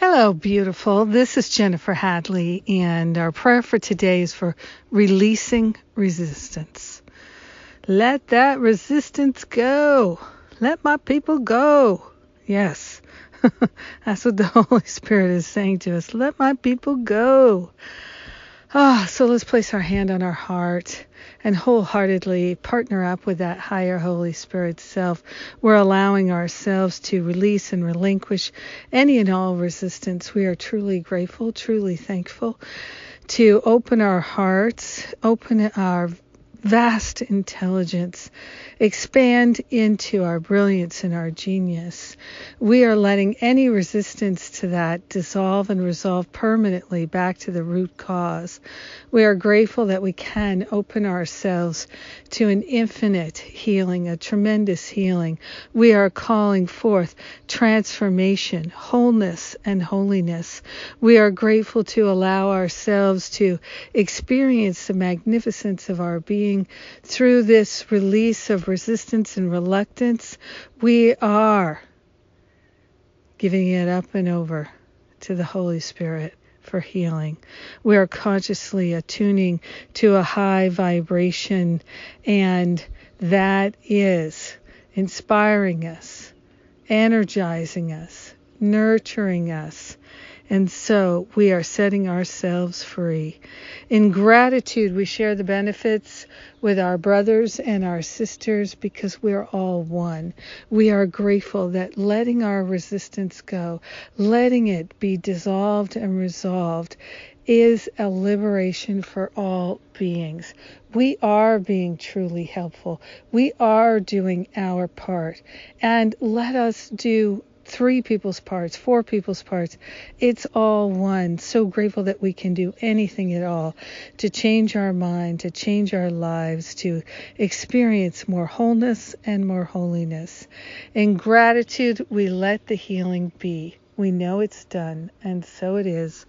Hello, beautiful. This is Jennifer Hadley, and our prayer for today is for releasing resistance. Let that resistance go. Let my people go. Yes, that's what the Holy Spirit is saying to us. Let my people go. Ah, so let's place our hand on our heart and wholeheartedly partner up with that higher Holy Spirit self. We're allowing ourselves to release and relinquish any and all resistance. We are truly grateful, truly thankful to open our hearts, open our vast intelligence expand into our brilliance and our genius. We are letting any resistance to that dissolve and resolve permanently back to the root cause. We are grateful that we can open ourselves to an infinite healing, a tremendous healing. We are calling forth transformation, wholeness, and holiness. We are grateful to allow ourselves to experience the magnificence of our being through this release of resistance and reluctance, we are giving it up and over to the Holy Spirit for healing. We are consciously attuning to a high vibration, and that is inspiring us, energizing us, nurturing us, and so we are setting ourselves free. In gratitude, we share the benefits with our brothers and our sisters because we're all one. We are grateful that letting our resistance go, letting it be dissolved and resolved, is a liberation for all beings. We are being truly helpful. We are doing our part. And let us do three people's parts, four people's parts. It's all one. So grateful that we can do anything at all to change our mind, to change our lives, to experience more wholeness and more holiness. In gratitude, we let the healing be. We know it's done, and so it is.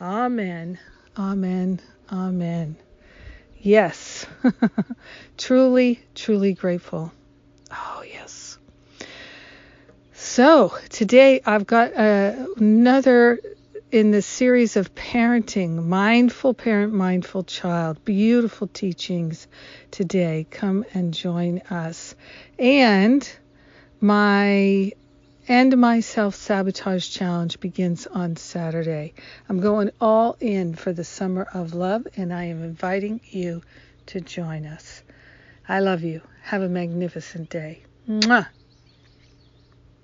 Amen. Amen. Amen. Yes. truly, truly grateful. Oh, yes. So, today I've got uh, another in the series of parenting, mindful parent, mindful child. Beautiful teachings today. Come and join us. And my End My Self Sabotage Challenge begins on Saturday. I'm going all in for the summer of love, and I am inviting you to join us. I love you. Have a magnificent day. Mwah.